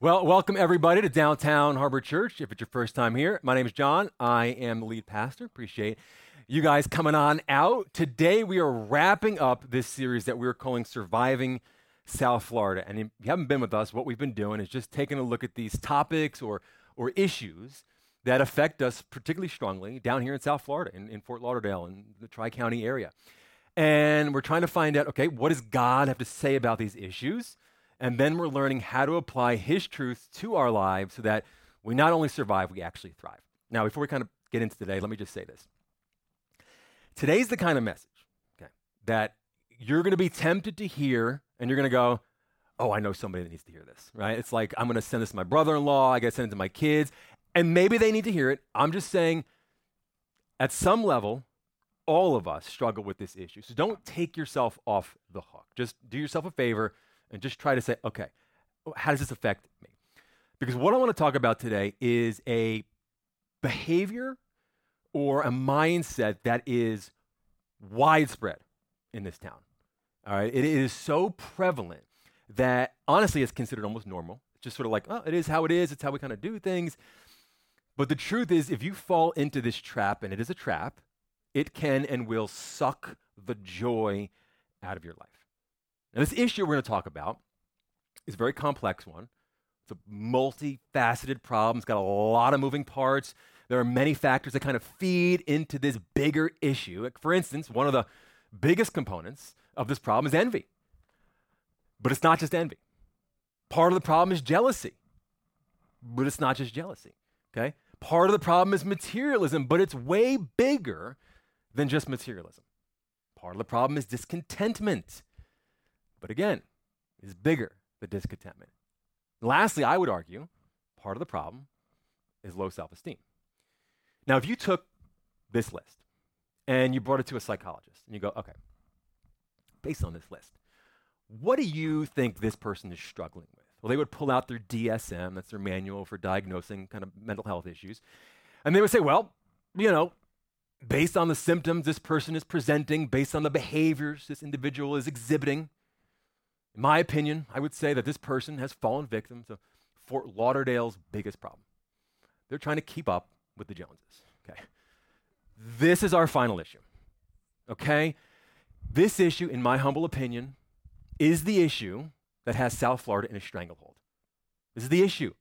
Well, welcome everybody to Downtown Harbor Church. If it's your first time here, my name is John. I am the lead pastor. Appreciate you guys coming on out. Today we are wrapping up this series that we're calling Surviving South Florida. And if you haven't been with us, what we've been doing is just taking a look at these topics or, or issues that affect us particularly strongly down here in South Florida, in, in Fort Lauderdale, in the Tri County area. And we're trying to find out okay, what does God have to say about these issues? And then we're learning how to apply His truth to our lives so that we not only survive, we actually thrive. Now, before we kind of get into today, let me just say this. Today's the kind of message okay, that you're going to be tempted to hear, and you're going to go, oh, I know somebody that needs to hear this, right? It's like, I'm going to send this to my brother in law, I got to send it to my kids, and maybe they need to hear it. I'm just saying, at some level, all of us struggle with this issue. So don't take yourself off the hook. Just do yourself a favor and just try to say, okay, how does this affect me? Because what I want to talk about today is a behavior or a mindset that is widespread in this town. All right, it is so prevalent that honestly it's considered almost normal. It's just sort of like, oh, it is how it is, it's how we kind of do things. But the truth is, if you fall into this trap, and it is a trap, it can and will suck the joy out of your life. Now, this issue we're going to talk about is a very complex one. It's a multifaceted problem. It's got a lot of moving parts. There are many factors that kind of feed into this bigger issue. For instance, one of the biggest components of this problem is envy. But it's not just envy. Part of the problem is jealousy. But it's not just jealousy. Okay? Part of the problem is materialism, but it's way bigger than just materialism. Part of the problem is discontentment. But again, is bigger than discontentment. Lastly, I would argue part of the problem is low self esteem. Now, if you took this list and you brought it to a psychologist and you go, okay, based on this list, what do you think this person is struggling with? Well, they would pull out their DSM, that's their manual for diagnosing kind of mental health issues, and they would say, well, you know, based on the symptoms this person is presenting, based on the behaviors this individual is exhibiting, in my opinion, I would say that this person has fallen victim to Fort Lauderdale's biggest problem. They're trying to keep up with the Joneses. Okay. This is our final issue. Okay? This issue, in my humble opinion, is the issue that has South Florida in a stranglehold. This is the issue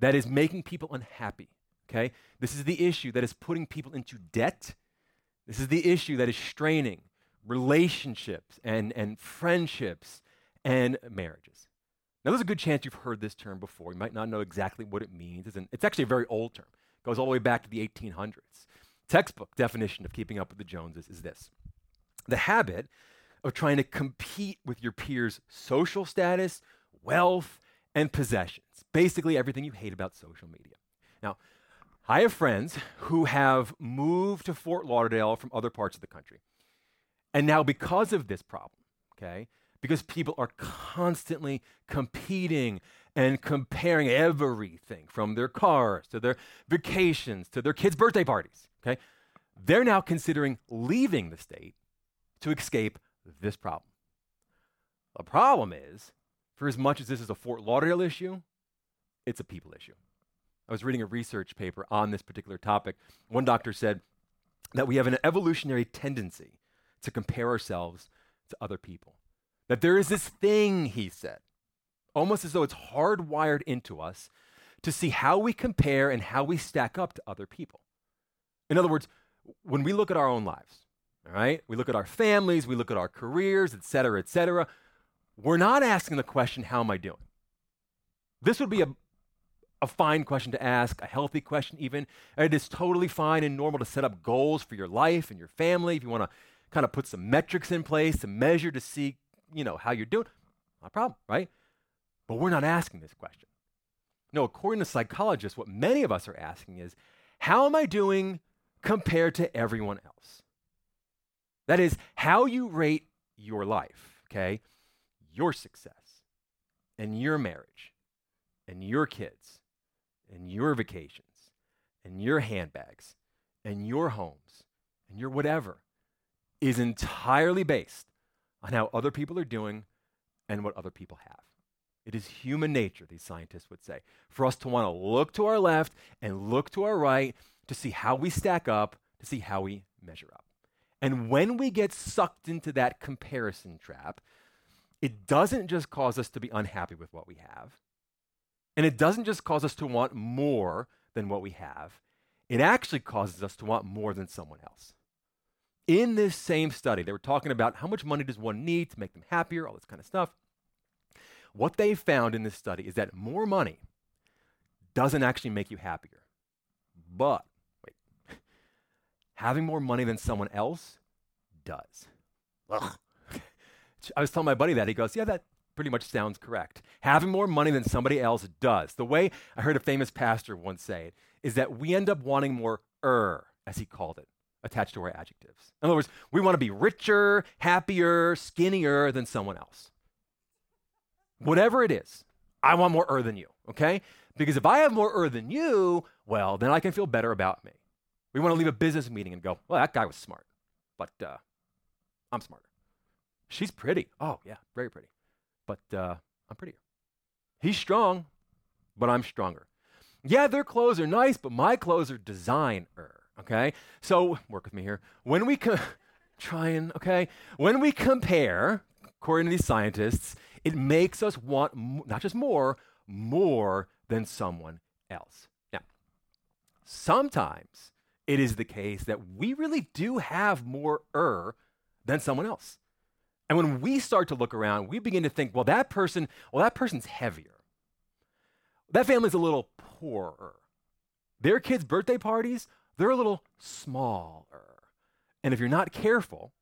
that is making people unhappy. Okay? This is the issue that is putting people into debt. This is the issue that is straining relationships and, and friendships and marriages. Now, there's a good chance you've heard this term before. You might not know exactly what it means. It's, an, it's actually a very old term. It goes all the way back to the 1800s. Textbook definition of keeping up with the Joneses is this the habit of trying to compete with your peers' social status, wealth, and possessions. Basically, everything you hate about social media. Now, I have friends who have moved to Fort Lauderdale from other parts of the country. And now, because of this problem, okay, because people are constantly competing and comparing everything from their cars to their vacations to their kids' birthday parties. Okay? They're now considering leaving the state to escape this problem. The problem is, for as much as this is a Fort Lauderdale issue, it's a people issue. I was reading a research paper on this particular topic. One doctor said that we have an evolutionary tendency to compare ourselves to other people. That there is this thing, he said, almost as though it's hardwired into us to see how we compare and how we stack up to other people. In other words, when we look at our own lives, all right, we look at our families, we look at our careers, et cetera, et cetera, we're not asking the question, How am I doing? This would be a, a fine question to ask, a healthy question, even. It is totally fine and normal to set up goals for your life and your family if you want to kind of put some metrics in place to measure to see you know, how you're doing, not a problem, right? But we're not asking this question. No, according to psychologists, what many of us are asking is, how am I doing compared to everyone else? That is, how you rate your life, okay? Your success, and your marriage, and your kids, and your vacations, and your handbags, and your homes, and your whatever is entirely based on how other people are doing and what other people have. It is human nature, these scientists would say, for us to want to look to our left and look to our right to see how we stack up, to see how we measure up. And when we get sucked into that comparison trap, it doesn't just cause us to be unhappy with what we have, and it doesn't just cause us to want more than what we have, it actually causes us to want more than someone else. In this same study, they were talking about how much money does one need to make them happier, all this kind of stuff. What they found in this study is that more money doesn't actually make you happier. But, wait, having more money than someone else does. Ugh. I was telling my buddy that. He goes, Yeah, that pretty much sounds correct. Having more money than somebody else does. The way I heard a famous pastor once say it is that we end up wanting more er, as he called it, attached to our adjectives. In other words, we want to be richer, happier, skinnier than someone else. Whatever it is, I want more er than you, okay? Because if I have more er than you, well, then I can feel better about me. We want to leave a business meeting and go, well, that guy was smart, but uh, I'm smarter. She's pretty. Oh, yeah, very pretty. But uh, I'm prettier. He's strong, but I'm stronger. Yeah, their clothes are nice, but my clothes are designer. Okay? So, work with me here. When we co- try and, okay? When we compare, according to these scientists, it makes us want m- not just more, more than someone else. Now, sometimes it is the case that we really do have more er than someone else. And when we start to look around, we begin to think, well, that person, well, that person's heavier. That family's a little poorer. Their kids' birthday parties, they're a little smaller. And if you're not careful,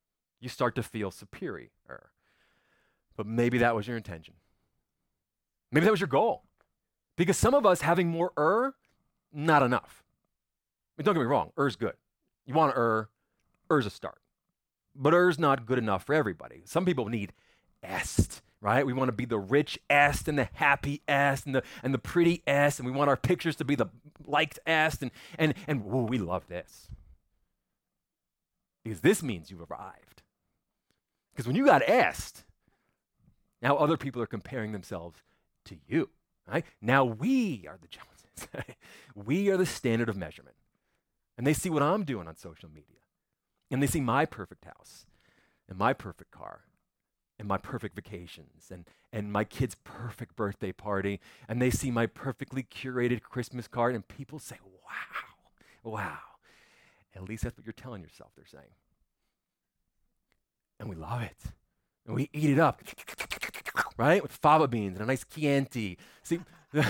you start to feel superior. But maybe that was your intention. Maybe that was your goal. Because some of us having more er, not enough. I mean, don't get me wrong, er's good. You want er, er's a start. But er's not good enough for everybody. Some people need est, right? We want to be the rich est and the happy est and the and the pretty est, and we want our pictures to be the liked est, and and and ooh, we love this. Because this means you've arrived. Because when you got est, now other people are comparing themselves to you. Right? Now we are the Joneses. we are the standard of measurement. And they see what I'm doing on social media. And they see my perfect house and my perfect car and my perfect vacations and, and my kid's perfect birthday party. And they see my perfectly curated Christmas card. And people say, wow, wow. At least that's what you're telling yourself, they're saying. And we love it. And we eat it up, right? With fava beans and a nice Chianti. See,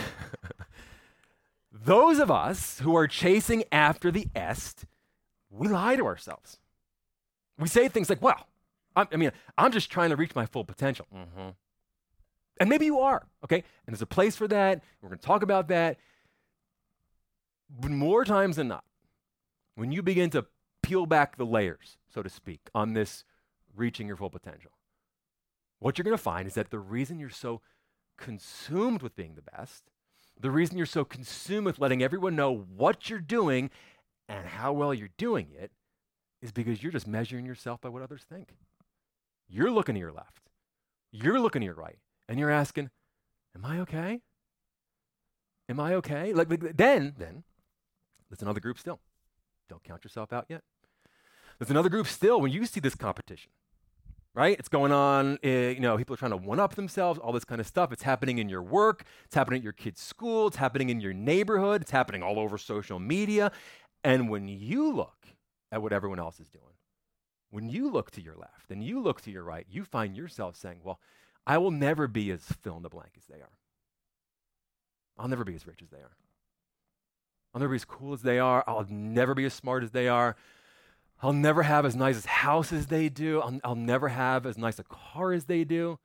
those of us who are chasing after the est, we lie to ourselves. We say things like, well, I'm, i mean, I'm just trying to reach my full potential. Mm-hmm. And maybe you are, okay? And there's a place for that. We're going to talk about that. But more times than not, when you begin to peel back the layers, so to speak, on this reaching your full potential, what you're going to find is that the reason you're so consumed with being the best, the reason you're so consumed with letting everyone know what you're doing and how well you're doing it, is because you're just measuring yourself by what others think. You're looking to your left, you're looking to your right, and you're asking, Am I okay? Am I okay? Like, like then, then, there's another group still. Don't count yourself out yet. There's another group still when you see this competition, right? It's going on, uh, you know, people are trying to one up themselves, all this kind of stuff. It's happening in your work, it's happening at your kid's school, it's happening in your neighborhood, it's happening all over social media. And when you look at what everyone else is doing. When you look to your left and you look to your right, you find yourself saying, Well, I will never be as fill in the blank as they are. I'll never be as rich as they are. I'll never be as cool as they are. I'll never be as smart as they are. I'll never have as nice a house as they do. I'll, I'll never have as nice a car as they do.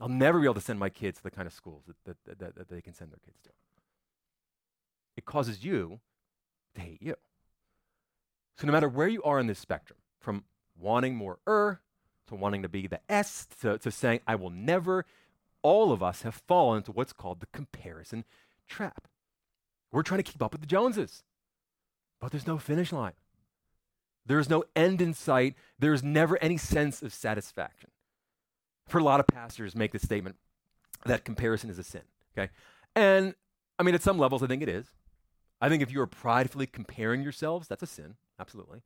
I'll never be able to send my kids to the kind of schools that, that, that, that they can send their kids to. It causes you to hate you. So no matter where you are in this spectrum, from wanting more er to wanting to be the s to, to saying I will never, all of us have fallen into what's called the comparison trap. We're trying to keep up with the Joneses, but there's no finish line. There's no end in sight. There's never any sense of satisfaction. I've a lot of pastors make the statement. that comparison is a sin, okay? And I mean, at some levels, I think it is. I think if you are pridefully comparing yourselves, that's a sin, absolutely.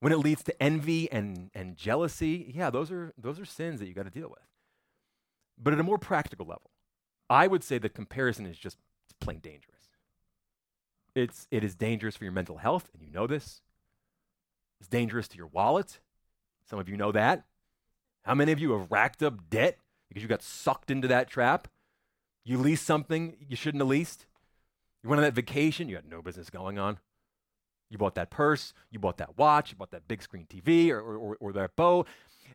When it leads to envy and, and jealousy, yeah, those are, those are sins that you got to deal with. But at a more practical level, I would say that comparison is just plain dangerous. It's, it is dangerous for your mental health, and you know this. It's dangerous to your wallet. Some of you know that. How many of you have racked up debt because you got sucked into that trap? You leased something you shouldn't have leased. You went on that vacation you had no business going on. You bought that purse, you bought that watch, you bought that big screen TV or, or, or that bow.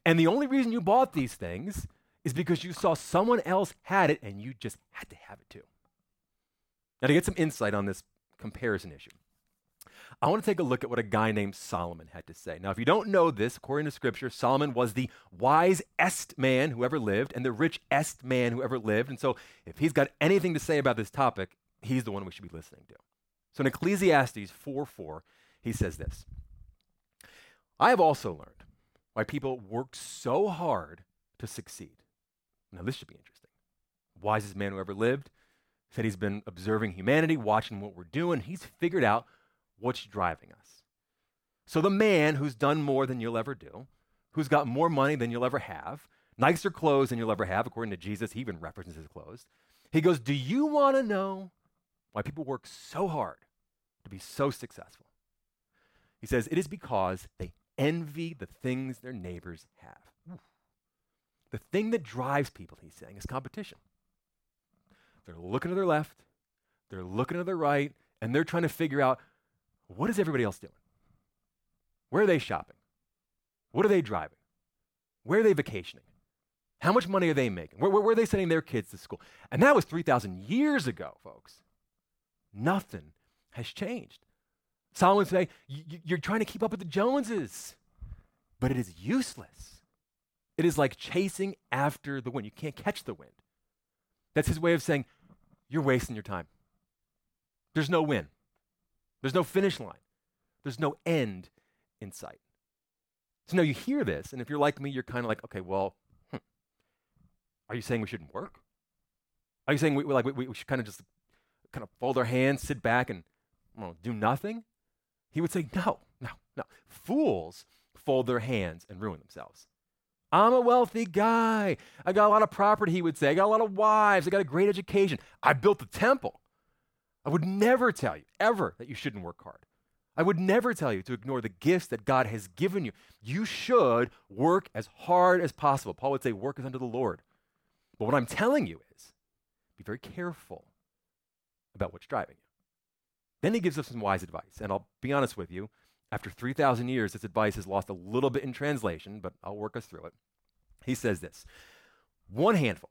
And the only reason you bought these things is because you saw someone else had it and you just had to have it too. Now, to get some insight on this comparison issue, I want to take a look at what a guy named Solomon had to say. Now, if you don't know this, according to scripture, Solomon was the wisest man who ever lived and the richest man who ever lived. And so, if he's got anything to say about this topic, he's the one we should be listening to. So, in Ecclesiastes 4 4, he says this I have also learned why people work so hard to succeed. Now, this should be interesting. Wisest man who ever lived said he's been observing humanity, watching what we're doing. He's figured out what's driving us. So, the man who's done more than you'll ever do, who's got more money than you'll ever have, nicer clothes than you'll ever have, according to Jesus, he even references his clothes. He goes, Do you want to know why people work so hard to be so successful? He says, It is because they envy the things their neighbors have. The thing that drives people, he's saying, is competition. They're looking to their left, they're looking to their right, and they're trying to figure out what is everybody else doing? Where are they shopping? What are they driving? Where are they vacationing? How much money are they making? Where, where, where are they sending their kids to school? And that was 3,000 years ago, folks. Nothing has changed. Solomon say, You're trying to keep up with the Joneses, but it is useless. It is like chasing after the wind. You can't catch the wind. That's his way of saying, You're wasting your time. There's no win, there's no finish line, there's no end in sight. So now you hear this, and if you're like me, you're kind of like, Okay, well, hmm, are you saying we shouldn't work? Are you saying we, like, we, we should kind of just kind of fold their hands, sit back, and do nothing? He would say, No, no, no. Fools fold their hands and ruin themselves. I'm a wealthy guy. I got a lot of property, he would say. I got a lot of wives. I got a great education. I built the temple. I would never tell you, ever, that you shouldn't work hard. I would never tell you to ignore the gifts that God has given you. You should work as hard as possible. Paul would say, work as unto the Lord. But what I'm telling you is be very careful about what's driving you. Then he gives us some wise advice. And I'll be honest with you, after 3,000 years, this advice has lost a little bit in translation, but I'll work us through it. He says this one handful,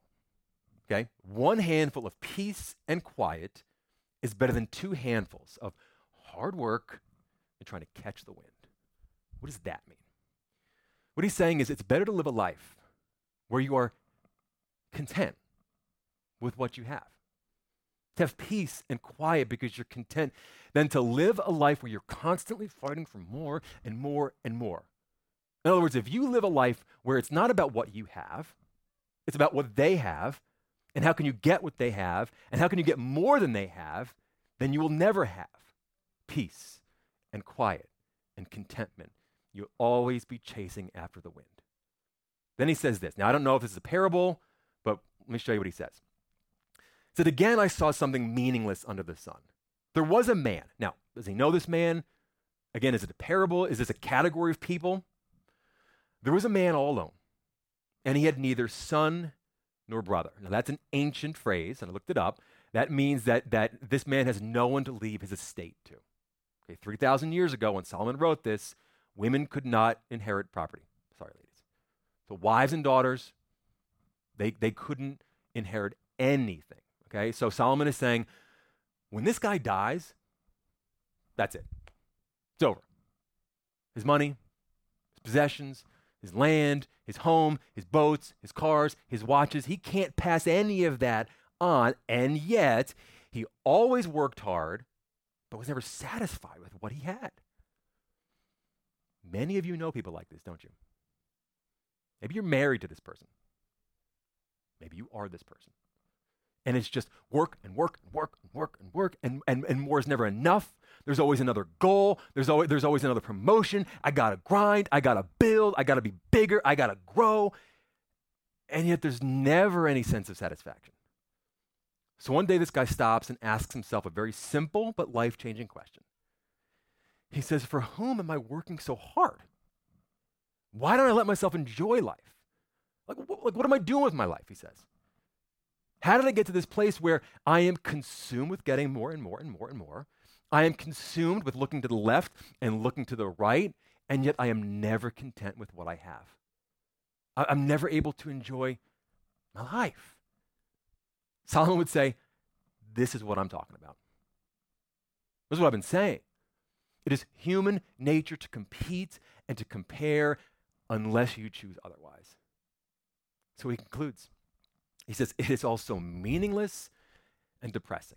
okay, one handful of peace and quiet is better than two handfuls of hard work and trying to catch the wind. What does that mean? What he's saying is it's better to live a life where you are content with what you have to have peace and quiet because you're content than to live a life where you're constantly fighting for more and more and more. In other words, if you live a life where it's not about what you have, it's about what they have, and how can you get what they have, and how can you get more than they have, then you will never have peace and quiet and contentment. You'll always be chasing after the wind. Then he says this. Now, I don't know if this is a parable, but let me show you what he says said, Again, I saw something meaningless under the sun. There was a man. Now, does he know this man? Again, is it a parable? Is this a category of people? There was a man all alone, and he had neither son nor brother. Now, that's an ancient phrase, and I looked it up. That means that, that this man has no one to leave his estate to. Okay, 3,000 years ago, when Solomon wrote this, women could not inherit property. Sorry, ladies. So, wives and daughters, they, they couldn't inherit anything. Okay, so Solomon is saying, when this guy dies, that's it. It's over. His money, his possessions, his land, his home, his boats, his cars, his watches, he can't pass any of that on. And yet, he always worked hard, but was never satisfied with what he had. Many of you know people like this, don't you? Maybe you're married to this person. Maybe you are this person. And it's just work and work and work and work and work, and, and, and more is never enough. There's always another goal. There's always, there's always another promotion. I gotta grind. I gotta build. I gotta be bigger. I gotta grow. And yet there's never any sense of satisfaction. So one day this guy stops and asks himself a very simple but life changing question. He says, For whom am I working so hard? Why don't I let myself enjoy life? Like, wh- like, what am I doing with my life? He says. How did I get to this place where I am consumed with getting more and more and more and more? I am consumed with looking to the left and looking to the right, and yet I am never content with what I have. I- I'm never able to enjoy my life. Solomon would say, This is what I'm talking about. This is what I've been saying. It is human nature to compete and to compare unless you choose otherwise. So he concludes. He says, It is also meaningless and depressing.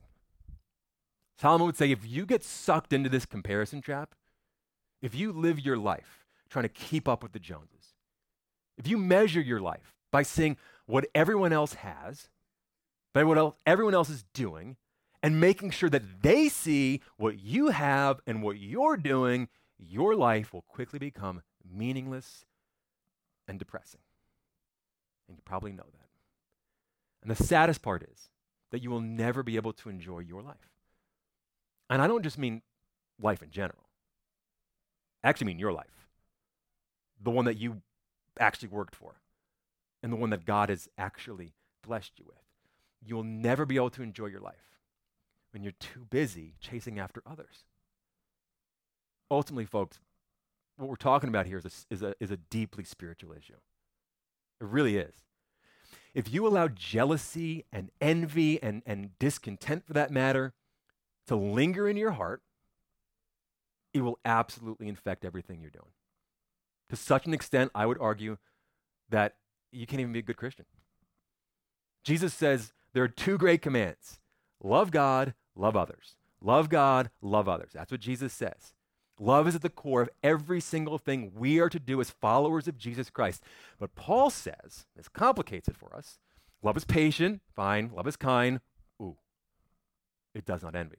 Solomon would say, if you get sucked into this comparison trap, if you live your life trying to keep up with the Joneses, if you measure your life by seeing what everyone else has, by what else, everyone else is doing, and making sure that they see what you have and what you're doing, your life will quickly become meaningless and depressing. And you probably know that. And the saddest part is that you will never be able to enjoy your life. And I don't just mean life in general, I actually mean your life, the one that you actually worked for, and the one that God has actually blessed you with. You will never be able to enjoy your life when you're too busy chasing after others. Ultimately, folks, what we're talking about here is a, is a, is a deeply spiritual issue. It really is. If you allow jealousy and envy and, and discontent, for that matter, to linger in your heart, it will absolutely infect everything you're doing. To such an extent, I would argue that you can't even be a good Christian. Jesus says there are two great commands love God, love others. Love God, love others. That's what Jesus says. Love is at the core of every single thing we are to do as followers of Jesus Christ. But Paul says, this complicates it for us love is patient, fine. Love is kind, ooh, it does not envy.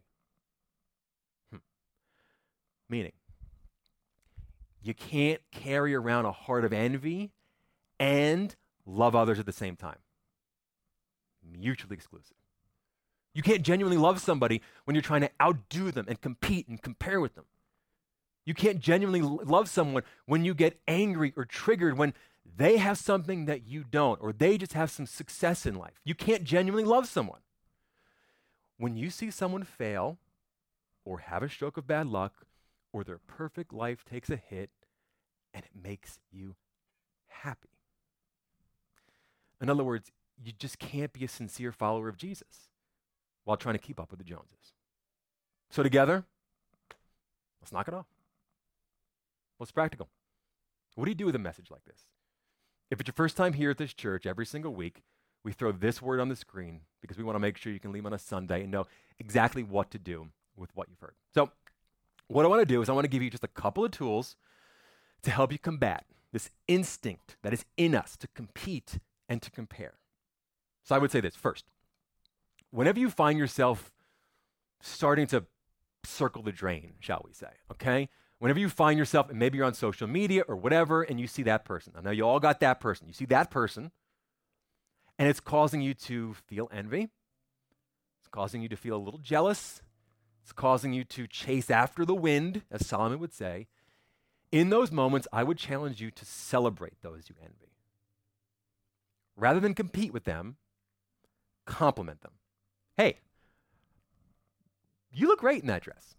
Hmm. Meaning, you can't carry around a heart of envy and love others at the same time. Mutually exclusive. You can't genuinely love somebody when you're trying to outdo them and compete and compare with them. You can't genuinely love someone when you get angry or triggered when they have something that you don't, or they just have some success in life. You can't genuinely love someone. When you see someone fail, or have a stroke of bad luck, or their perfect life takes a hit, and it makes you happy. In other words, you just can't be a sincere follower of Jesus while trying to keep up with the Joneses. So, together, let's knock it off. What's practical? What do you do with a message like this? If it's your first time here at this church every single week, we throw this word on the screen because we want to make sure you can leave on a Sunday and know exactly what to do with what you've heard. So, what I want to do is I want to give you just a couple of tools to help you combat this instinct that is in us to compete and to compare. So, I would say this first whenever you find yourself starting to circle the drain, shall we say, okay? Whenever you find yourself, and maybe you're on social media or whatever, and you see that person. I know you all got that person. You see that person, and it's causing you to feel envy. It's causing you to feel a little jealous. It's causing you to chase after the wind, as Solomon would say. In those moments, I would challenge you to celebrate those you envy. Rather than compete with them, compliment them. Hey, you look great in that dress.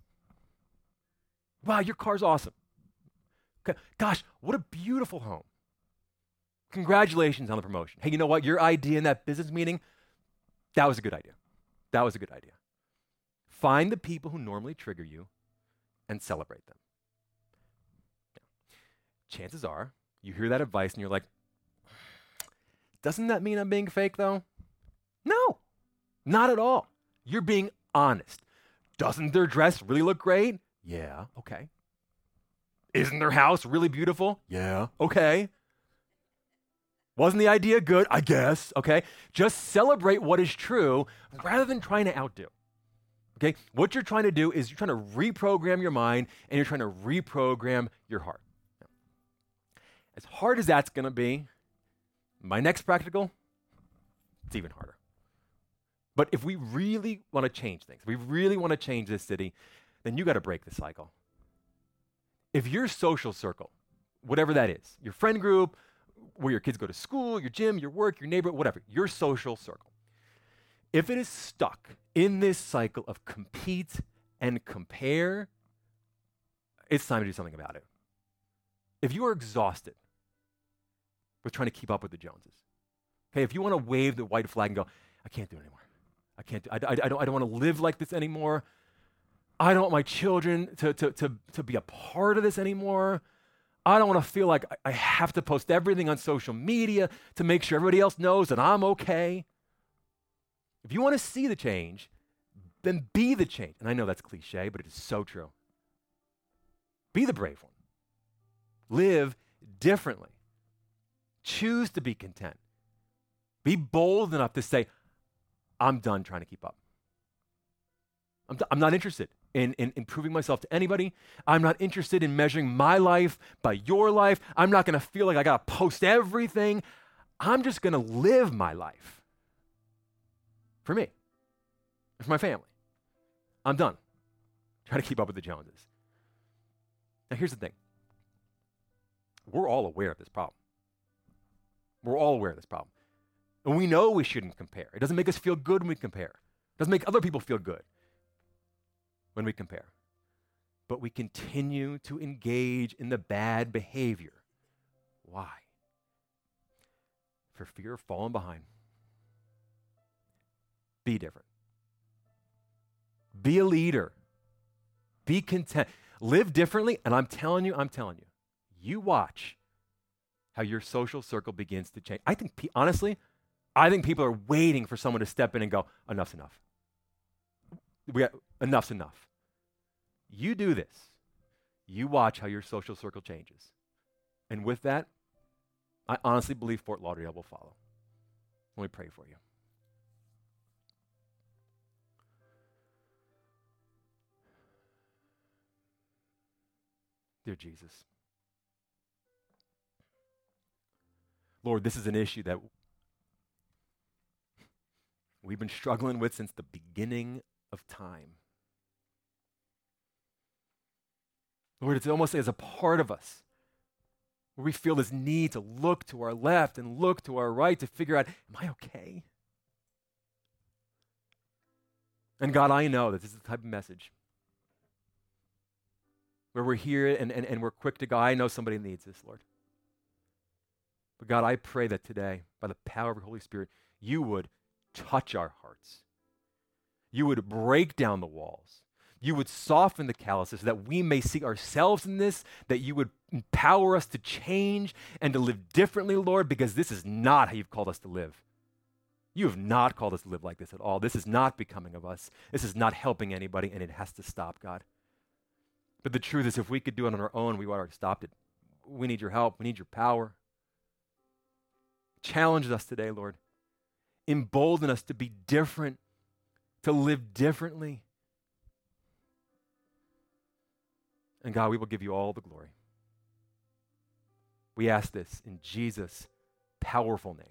Wow, your car's awesome. Gosh, what a beautiful home. Congratulations on the promotion. Hey, you know what? Your idea in that business meeting, that was a good idea. That was a good idea. Find the people who normally trigger you and celebrate them. Chances are you hear that advice and you're like, doesn't that mean I'm being fake though? No, not at all. You're being honest. Doesn't their dress really look great? Yeah, okay. Isn't their house really beautiful? Yeah, okay. Wasn't the idea good? I guess, okay? Just celebrate what is true rather than trying to outdo. Okay? What you're trying to do is you're trying to reprogram your mind and you're trying to reprogram your heart. As hard as that's going to be, my next practical, it's even harder. But if we really want to change things, if we really want to change this city, then you got to break the cycle. If your social circle, whatever that is, your friend group, where your kids go to school, your gym, your work, your neighbor, whatever, your social circle, if it is stuck in this cycle of compete and compare, it's time to do something about it. If you are exhausted with trying to keep up with the Joneses, okay, if you want to wave the white flag and go, I can't do it anymore. I can't do, I, I, I don't, I don't want to live like this anymore. I don't want my children to, to, to, to be a part of this anymore. I don't want to feel like I have to post everything on social media to make sure everybody else knows that I'm okay. If you want to see the change, then be the change. And I know that's cliche, but it is so true. Be the brave one. Live differently. Choose to be content. Be bold enough to say, I'm done trying to keep up. I'm, d- I'm not interested in, in improving myself to anybody. I'm not interested in measuring my life by your life. I'm not going to feel like I got to post everything. I'm just going to live my life for me, for my family. I'm done trying to keep up with the Joneses. Now, here's the thing we're all aware of this problem. We're all aware of this problem. And we know we shouldn't compare. It doesn't make us feel good when we compare, it doesn't make other people feel good when we compare. But we continue to engage in the bad behavior. Why? For fear of falling behind. Be different. Be a leader. Be content. Live differently. And I'm telling you, I'm telling you, you watch how your social circle begins to change. I think, honestly, I think people are waiting for someone to step in and go, enough's enough. We got, enough's enough. You do this. You watch how your social circle changes. And with that, I honestly believe Fort Lauderdale will follow. Let me pray for you. dear Jesus. Lord, this is an issue that we've been struggling with since the beginning of time. Lord, it's almost as a part of us where we feel this need to look to our left and look to our right to figure out, am I okay? And God, I know that this is the type of message where we're here and, and, and we're quick to go, I know somebody needs this, Lord. But God, I pray that today, by the power of the Holy Spirit, you would touch our hearts. You would break down the walls. You would soften the calluses so that we may see ourselves in this, that you would empower us to change and to live differently, Lord, because this is not how you've called us to live. You have not called us to live like this at all. This is not becoming of us. This is not helping anybody, and it has to stop, God. But the truth is, if we could do it on our own, we would have stopped it. We need your help. We need your power. Challenge us today, Lord. Embolden us to be different, to live differently. And God, we will give you all the glory. We ask this in Jesus' powerful name.